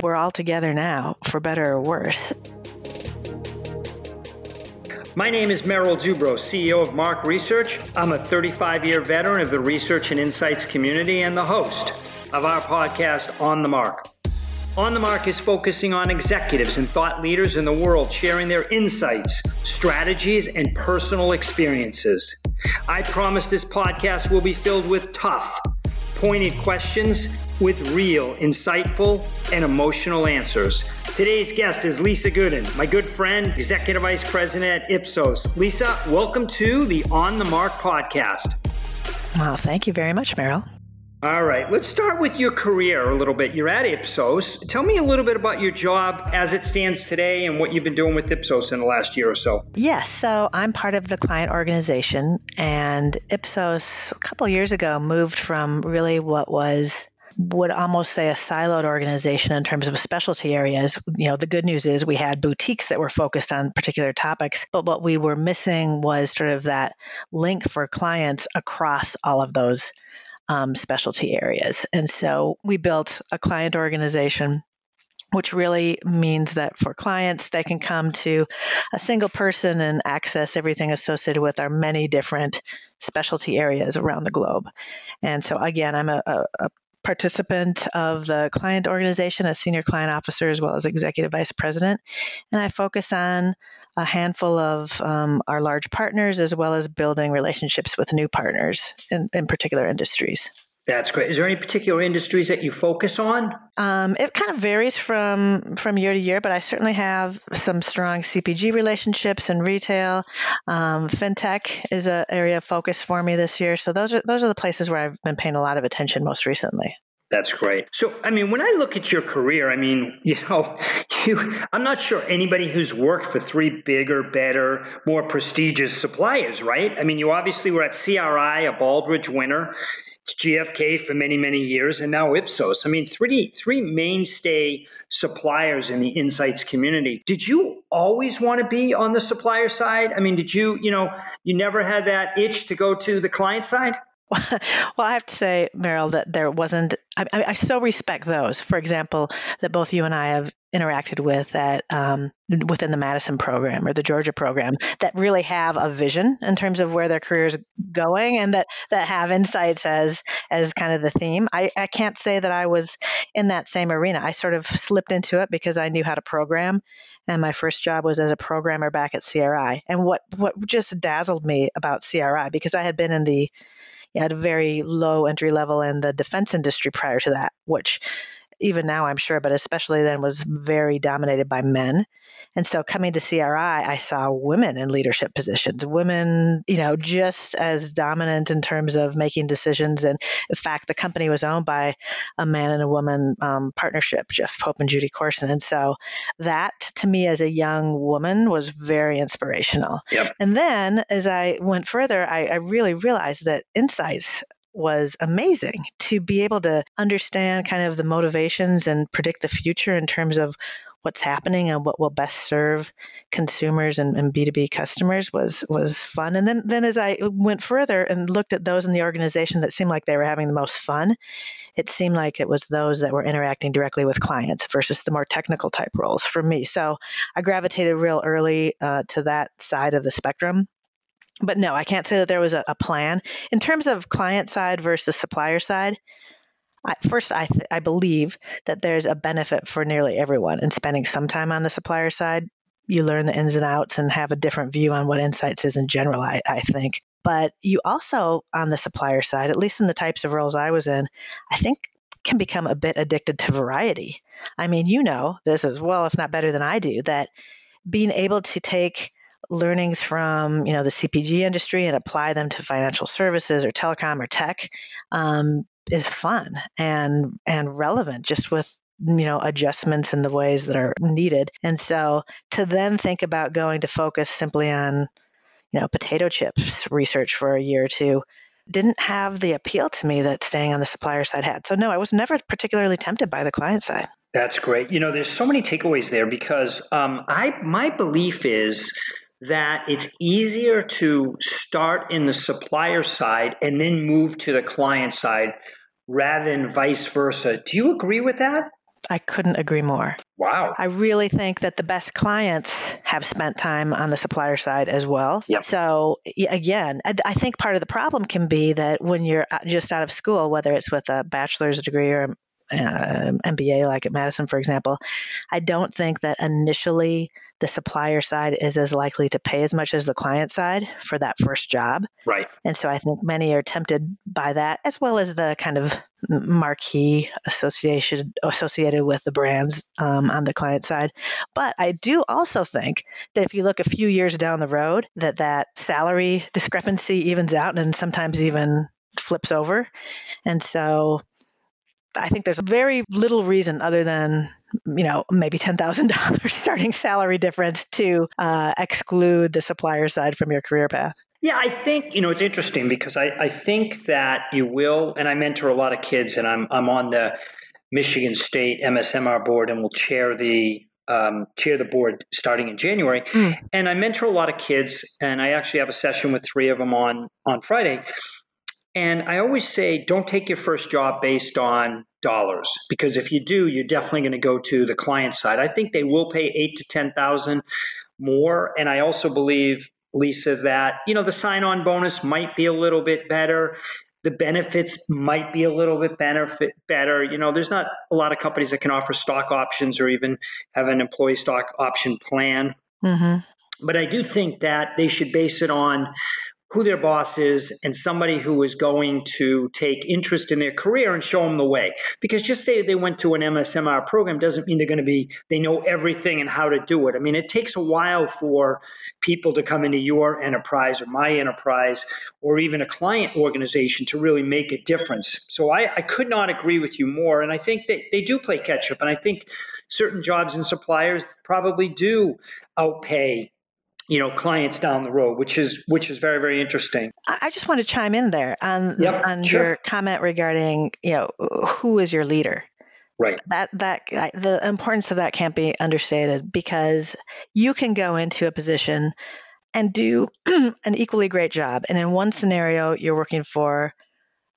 we're all together now, for better or worse. My name is Merrill Dubrow, CEO of Mark Research. I'm a 35 year veteran of the research and insights community and the host of our podcast, On the Mark. On the Mark is focusing on executives and thought leaders in the world sharing their insights, strategies, and personal experiences. I promise this podcast will be filled with tough, pointed questions with real, insightful, and emotional answers. Today's guest is Lisa Gooden, my good friend, Executive Vice President at Ipsos. Lisa, welcome to the On the Mark podcast. Well, thank you very much, Merrill. All right, let's start with your career a little bit. You're at Ipsos. Tell me a little bit about your job as it stands today and what you've been doing with Ipsos in the last year or so. Yes, so I'm part of the client organization, and Ipsos a couple years ago moved from really what was would almost say a siloed organization in terms of specialty areas. You know, the good news is we had boutiques that were focused on particular topics, but what we were missing was sort of that link for clients across all of those um, specialty areas. And so we built a client organization which really means that for clients, they can come to a single person and access everything associated with our many different specialty areas around the globe. And so, again, I'm a, a, a participant of the client organization a senior client officer as well as executive vice president. And I focus on a handful of um, our large partners as well as building relationships with new partners in, in particular industries. That's great. Is there any particular industries that you focus on? Um, it kind of varies from from year to year, but I certainly have some strong CPG relationships in retail. Um, fintech is an area of focus for me this year. So those are those are the places where I've been paying a lot of attention most recently. That's great. So, I mean, when I look at your career, I mean, you know, you, I'm not sure anybody who's worked for three bigger, better, more prestigious suppliers, right? I mean, you obviously were at CRI, a Baldrige winner. GFK for many, many years, and now Ipsos. I mean, three three mainstay suppliers in the insights community. Did you always want to be on the supplier side? I mean, did you, you know, you never had that itch to go to the client side? well, I have to say, Merrill, that there wasn't. I, I, so respect those. For example, that both you and I have interacted with at um, within the Madison program or the Georgia program that really have a vision in terms of where their careers going, and that that have insights as as kind of the theme. I, I can't say that I was in that same arena. I sort of slipped into it because I knew how to program, and my first job was as a programmer back at CRI. And what what just dazzled me about CRI because I had been in the at a very low entry level in the defense industry prior to that, which even now I'm sure, but especially then was very dominated by men. And so coming to CRI, I saw women in leadership positions, women, you know, just as dominant in terms of making decisions. And in fact, the company was owned by a man and a woman um, partnership, Jeff Pope and Judy Corson. And so that to me as a young woman was very inspirational. Yep. And then as I went further, I, I really realized that insights was amazing to be able to understand kind of the motivations and predict the future in terms of what's happening and what will best serve consumers and, and, B2B customers was was fun. And then then as I went further and looked at those in the organization that seemed like they were having the most fun, it seemed like it was those that were interacting directly with clients versus the more technical type roles for me. So I gravitated real early uh, to that side of the spectrum but no, I can't say that there was a, a plan in terms of client side versus supplier side. First, I, th- I believe that there's a benefit for nearly everyone in spending some time on the supplier side. You learn the ins and outs and have a different view on what insights is in general, I, I think. But you also, on the supplier side, at least in the types of roles I was in, I think can become a bit addicted to variety. I mean, you know this as well, if not better than I do, that being able to take learnings from you know the CPG industry and apply them to financial services or telecom or tech um, is fun and and relevant just with you know adjustments in the ways that are needed. And so to then think about going to focus simply on you know potato chips research for a year or two didn't have the appeal to me that staying on the supplier side had. So no i was never particularly tempted by the client side. That's great. You know there's so many takeaways there because um, i my belief is that it's easier to start in the supplier side and then move to the client side rather than vice versa. Do you agree with that? I couldn't agree more. Wow. I really think that the best clients have spent time on the supplier side as well. Yep. So, again, I think part of the problem can be that when you're just out of school, whether it's with a bachelor's degree or uh, MBA, like at Madison, for example, I don't think that initially the supplier side is as likely to pay as much as the client side for that first job. Right. And so I think many are tempted by that, as well as the kind of marquee association associated with the brands um, on the client side. But I do also think that if you look a few years down the road, that that salary discrepancy evens out and sometimes even flips over. And so I think there's very little reason other than, you know, maybe $10,000 starting salary difference to uh, exclude the supplier side from your career path. Yeah, I think, you know, it's interesting because I, I think that you will, and I mentor a lot of kids, and I'm, I'm on the Michigan State MSMR board and will chair the um, chair the board starting in January. Mm. And I mentor a lot of kids, and I actually have a session with three of them on on Friday. And I always say, don't take your first job based on dollars because if you do, you're definitely going to go to the client side. I think they will pay eight to ten thousand more, and I also believe Lisa that you know the sign-on bonus might be a little bit better. The benefits might be a little bit benefit better. You know, there's not a lot of companies that can offer stock options or even have an employee stock option plan. Mm-hmm. But I do think that they should base it on who their boss is and somebody who is going to take interest in their career and show them the way. Because just they, they went to an MSMR program doesn't mean they're going to be, they know everything and how to do it. I mean, it takes a while for people to come into your enterprise or my enterprise or even a client organization to really make a difference. So I, I could not agree with you more. And I think that they do play catch up. And I think certain jobs and suppliers probably do outpay you know clients down the road which is which is very very interesting. I just want to chime in there on yep, on sure. your comment regarding you know who is your leader? Right. That that the importance of that can't be understated because you can go into a position and do an equally great job. And in one scenario you're working for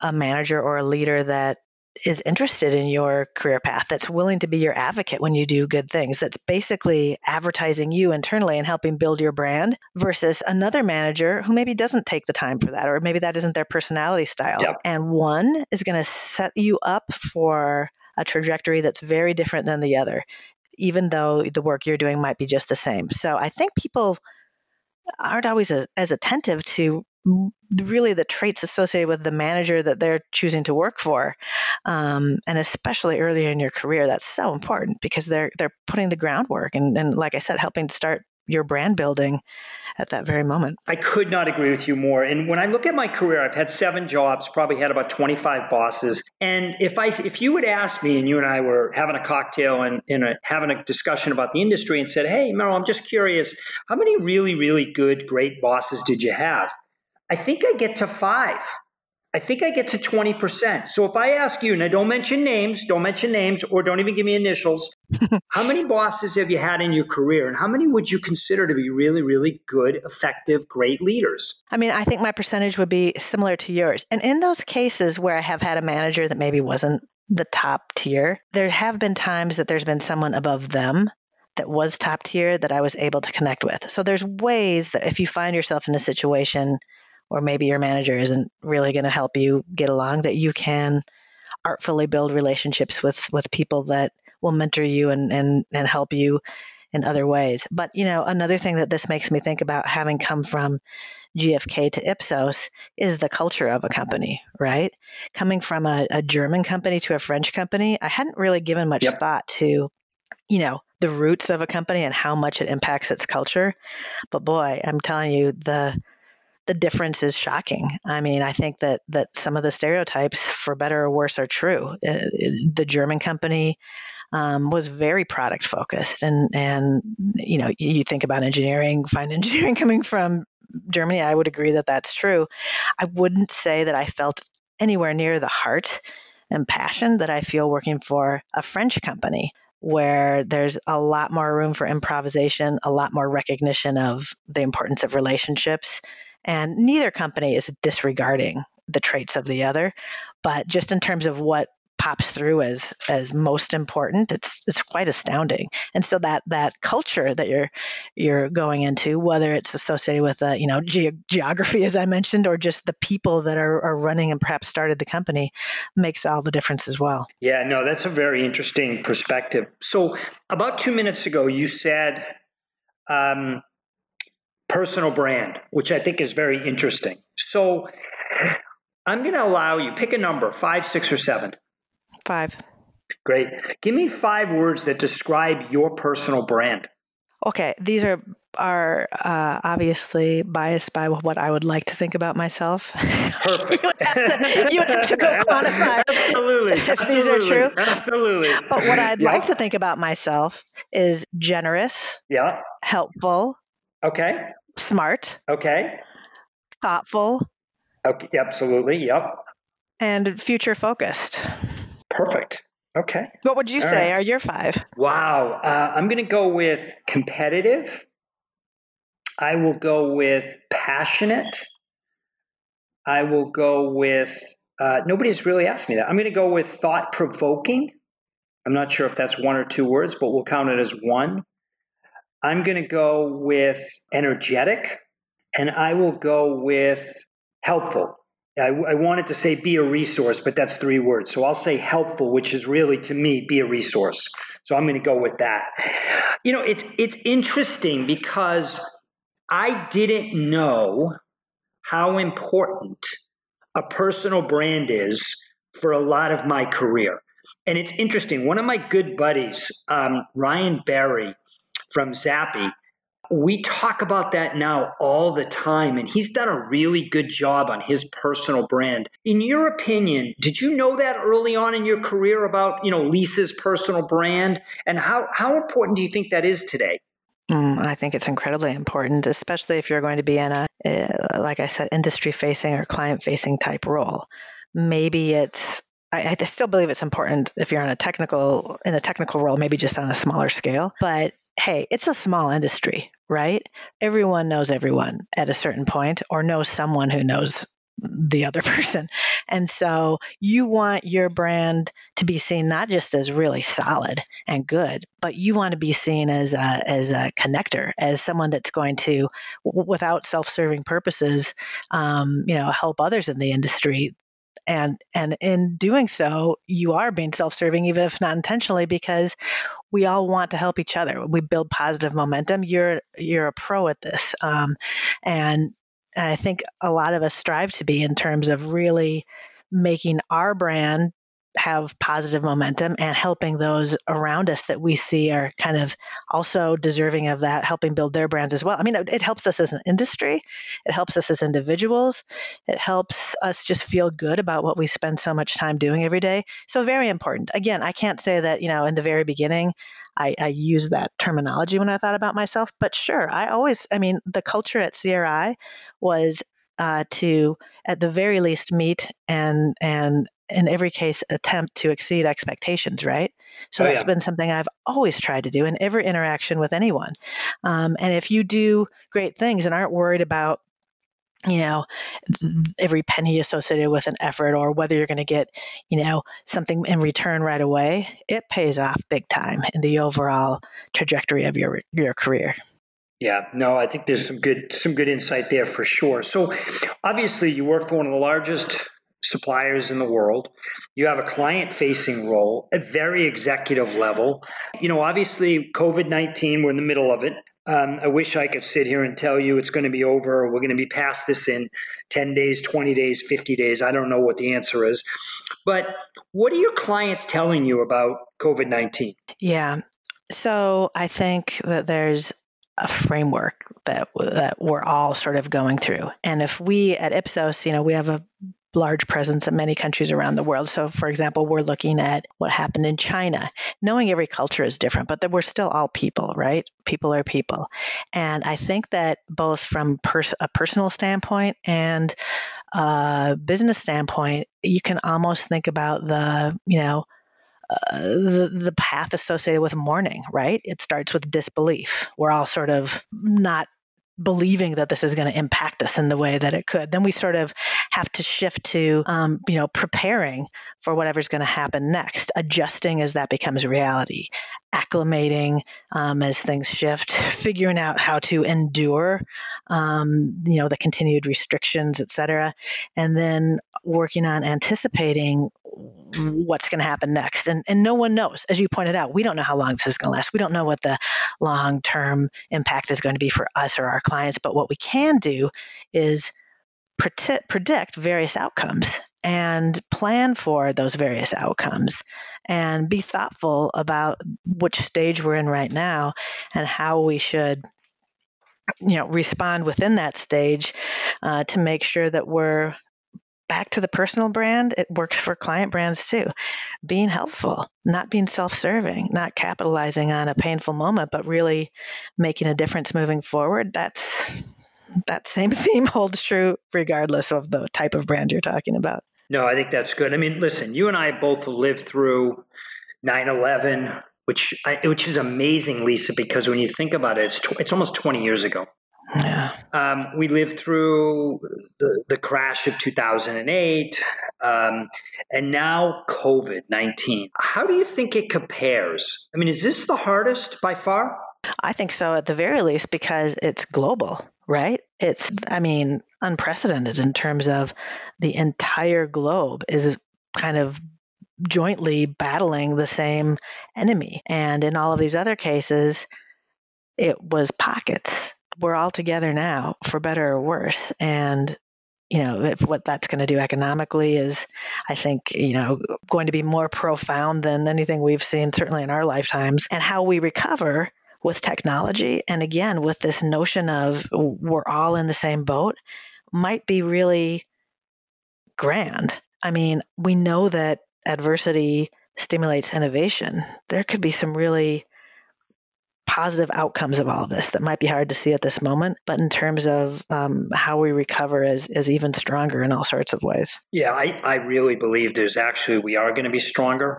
a manager or a leader that is interested in your career path, that's willing to be your advocate when you do good things, that's basically advertising you internally and helping build your brand versus another manager who maybe doesn't take the time for that, or maybe that isn't their personality style. Yep. And one is going to set you up for a trajectory that's very different than the other, even though the work you're doing might be just the same. So I think people aren't always a, as attentive to really the traits associated with the manager that they're choosing to work for um, and especially earlier in your career that's so important because they're they're putting the groundwork and, and like i said helping to start your brand building at that very moment. I could not agree with you more. And when I look at my career, I've had seven jobs, probably had about 25 bosses. And if I if you would ask me and you and I were having a cocktail and, and a, having a discussion about the industry and said, "Hey, Merrill, I'm just curious, how many really really good great bosses did you have?" I think I get to five. I think I get to 20%. So if I ask you, now don't mention names, don't mention names, or don't even give me initials, how many bosses have you had in your career? And how many would you consider to be really, really good, effective, great leaders? I mean, I think my percentage would be similar to yours. And in those cases where I have had a manager that maybe wasn't the top tier, there have been times that there's been someone above them that was top tier that I was able to connect with. So there's ways that if you find yourself in a situation or maybe your manager isn't really going to help you get along, that you can artfully build relationships with with people that will mentor you and and and help you in other ways. But you know, another thing that this makes me think about having come from GFK to Ipsos is the culture of a company, right? Coming from a, a German company to a French company, I hadn't really given much yep. thought to, you know, the roots of a company and how much it impacts its culture. But boy, I'm telling you, the the difference is shocking. I mean, I think that that some of the stereotypes, for better or worse, are true. Uh, the German company um, was very product focused, and and you know, you think about engineering, fine engineering coming from Germany. I would agree that that's true. I wouldn't say that I felt anywhere near the heart and passion that I feel working for a French company where there's a lot more room for improvisation, a lot more recognition of the importance of relationships and neither company is disregarding the traits of the other. But just in terms of what pops through as as most important it's it's quite astounding and so that that culture that you're you're going into whether it's associated with uh, you know ge- geography as i mentioned or just the people that are, are running and perhaps started the company makes all the difference as well yeah no that's a very interesting perspective so about two minutes ago you said um, personal brand which i think is very interesting so i'm going to allow you pick a number five six or seven Five. Great. Give me five words that describe your personal brand. Okay, these are are uh, obviously biased by what I would like to think about myself. Perfect. you, would to, you, would have to, go quantify Absolutely. if Absolutely. these are true. Absolutely. But what I'd like to think about myself is generous. Yeah. Helpful. Okay. Smart. Okay. Thoughtful. Okay. Absolutely. Yep. And future focused. Perfect. Okay. What would you All say right. are your five? Wow. Uh, I'm going to go with competitive. I will go with passionate. I will go with, uh, nobody's really asked me that. I'm going to go with thought provoking. I'm not sure if that's one or two words, but we'll count it as one. I'm going to go with energetic, and I will go with helpful. I, I, wanted to say be a resource, but that's three words. So I'll say helpful, which is really to me be a resource. So I'm going to go with that. You know, it's it's interesting because I didn't know how important a personal brand is for a lot of my career. And it's interesting. One of my good buddies, um, Ryan Barry from Zappi. we talk about that now all the time, and he's done a really good job on his personal brand. In your opinion, did you know that early on in your career about you know Lisa's personal brand, and how how important do you think that is today? Mm, I think it's incredibly important, especially if you're going to be in a, uh, like I said, industry facing or client facing type role. Maybe it's I, I still believe it's important if you're on a technical in a technical role, maybe just on a smaller scale. But hey, it's a small industry, right? Everyone knows everyone at a certain point or knows someone who knows the other person. And so you want your brand to be seen not just as really solid and good, but you want to be seen as a, as a connector, as someone that's going to, without self-serving purposes, um, you know, help others in the industry and and in doing so you are being self-serving even if not intentionally because we all want to help each other. We build positive momentum. You're you're a pro at this um, and and i think a lot of us strive to be in terms of really making our brand have positive momentum and helping those around us that we see are kind of also deserving of that, helping build their brands as well. I mean, it helps us as an industry, it helps us as individuals, it helps us just feel good about what we spend so much time doing every day. So, very important. Again, I can't say that, you know, in the very beginning, I, I use that terminology when I thought about myself, but sure, I always, I mean, the culture at CRI was uh, to, at the very least, meet and and in every case attempt to exceed expectations right so Oh, that's yeah. been something i've always tried to do in every interaction with anyone um, and if you do great things and aren't worried about you know every penny associated with an effort or whether you're going to get you know something in return right away it pays off big time in the overall trajectory of your your career Yeah, no, I think there's some good some good insight there for sure. So obviously you work for one of the largest suppliers in the world. You have a client facing role at very executive level. You know, obviously COVID 19, we're in the middle of it. Um, I wish I could sit here and tell you it's going to be over. We're going to be past this in 10 days, 20 days, 50 days. I don't know what the answer is. But what are your clients telling you about COVID 19? Yeah. So I think that there's a framework that that we're all sort of going through. And if we at Ipsos, you know, we have a large presence in many countries around the world. So, for example, we're looking at what happened in China. Knowing every culture is different, but that we're still all people, right? People are people. And I think that both from pers- a personal standpoint and a business standpoint, you can almost think about the, you know, uh, the, the path associated with mourning, right? It starts with disbelief. We're all sort of not believing that this is going to impact us in the way that it could. Then we sort of have to shift to, um, you know, preparing for whatever's going to happen next, adjusting as that becomes reality, acclimating um, as things shift, figuring out how to endure, um, you know, the continued restrictions, et cetera, and then working on anticipating what's going to happen next. And, and no one knows. As you pointed out, we don't know how long this is going to last. We don't know what the long term impact is going to be for us or our clients. But what we can do is predict various outcomes and plan for those various outcomes and be thoughtful about which stage we're in right now and how we should you know respond within that stage uh, to make sure that we're back to the personal brand, it works for client brands too. Being helpful, not being self serving, not capitalizing on a painful moment, but really making a difference moving forward. That's that same theme holds true regardless of the type of brand you're talking about. No, I think that's good. I mean, listen, you and I both lived through 9 11, which, I, which is amazing, Lisa, because when you think about it, it's, tw- it's almost 20 years ago. Yeah. Um, we lived through the, the crash of 2008 um, and now COVID 19. How do you think it compares? I mean, is this the hardest by far? I think so, at the very least, because it's global, right? It's, I mean, unprecedented in terms of the entire globe is kind of jointly battling the same enemy. And in all of these other cases, it was pockets we're all together now for better or worse. And you know if what that's going to do economically is i think you know going to be more profound than anything we've seen certainly in our lifetimes. And how we recover with technology and again with this notion of we're all in the same boat might be really grand. I mean we know that adversity stimulates innovation. There could be some really positive outcomes of all of this that might be hard to see at this moment, but in terms of um, how we recover is, is even stronger in all sorts of ways. Yeah, I, I really believe there's actually, we are going to be stronger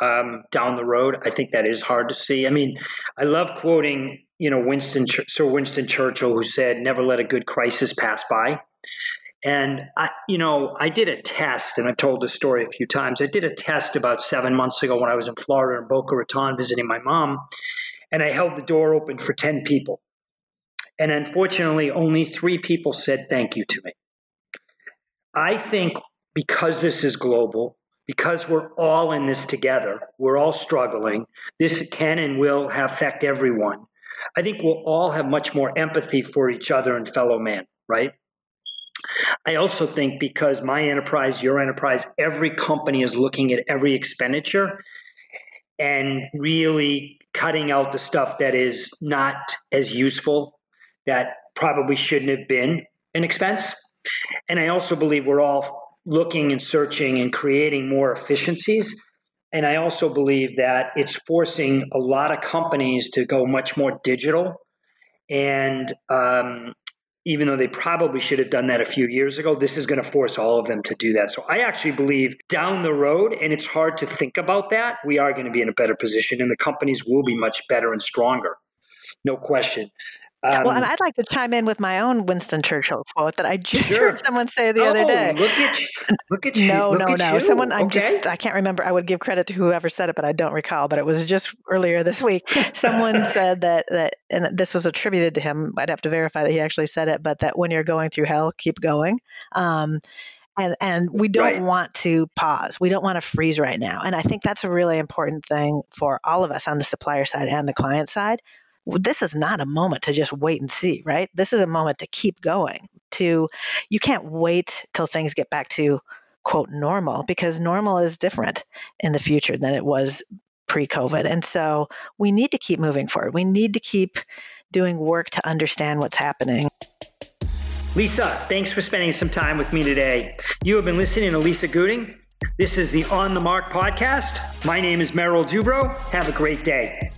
um, down the road. I think that is hard to see. I mean, I love quoting, you know, Winston, Sir Winston Churchill, who said, never let a good crisis pass by. And I, you know, I did a test, and I've told this story a few times. I did a test about seven months ago when I was in Florida in Boca Raton visiting my mom, and I held the door open for 10 people. And unfortunately, only three people said thank you to me. I think because this is global, because we're all in this together, we're all struggling, this can and will affect everyone. I think we'll all have much more empathy for each other and fellow man, right? I also think because my enterprise, your enterprise, every company is looking at every expenditure and really cutting out the stuff that is not as useful, that probably shouldn't have been an expense. And I also believe we're all looking and searching and creating more efficiencies. And I also believe that it's forcing a lot of companies to go much more digital and um, even though they probably should have done that a few years ago, this is going to force all of them to do that. So I actually believe down the road, and it's hard to think about that, we are going to be in a better position and the companies will be much better and stronger. No question. Um, well, and I'd like to chime in with my own Winston Churchill quote that I just sure. heard someone say the oh, other day. Look at you. Look at you. No, look no, no. You. Someone I'm okay. just I can't remember. I would give credit to whoever said it, but I don't recall. But it was just earlier this week. Someone said that that and this was attributed to him. I'd have to verify that he actually said it, but that when you're going through hell, keep going. Um, and and we don't right. want to pause we don't want to freeze right now and i think that's a really important thing for all of us on the supplier side and the client side this is not a moment to just wait and see, right? This is a moment to keep going. To you can't wait till things get back to quote normal because normal is different in the future than it was pre-COVID. And so we need to keep moving forward. We need to keep doing work to understand what's happening. Lisa, thanks for spending some time with me today. You have been listening to Lisa Gooding. This is the On the Mark podcast. My name is Merrill Dubrow. Have a great day.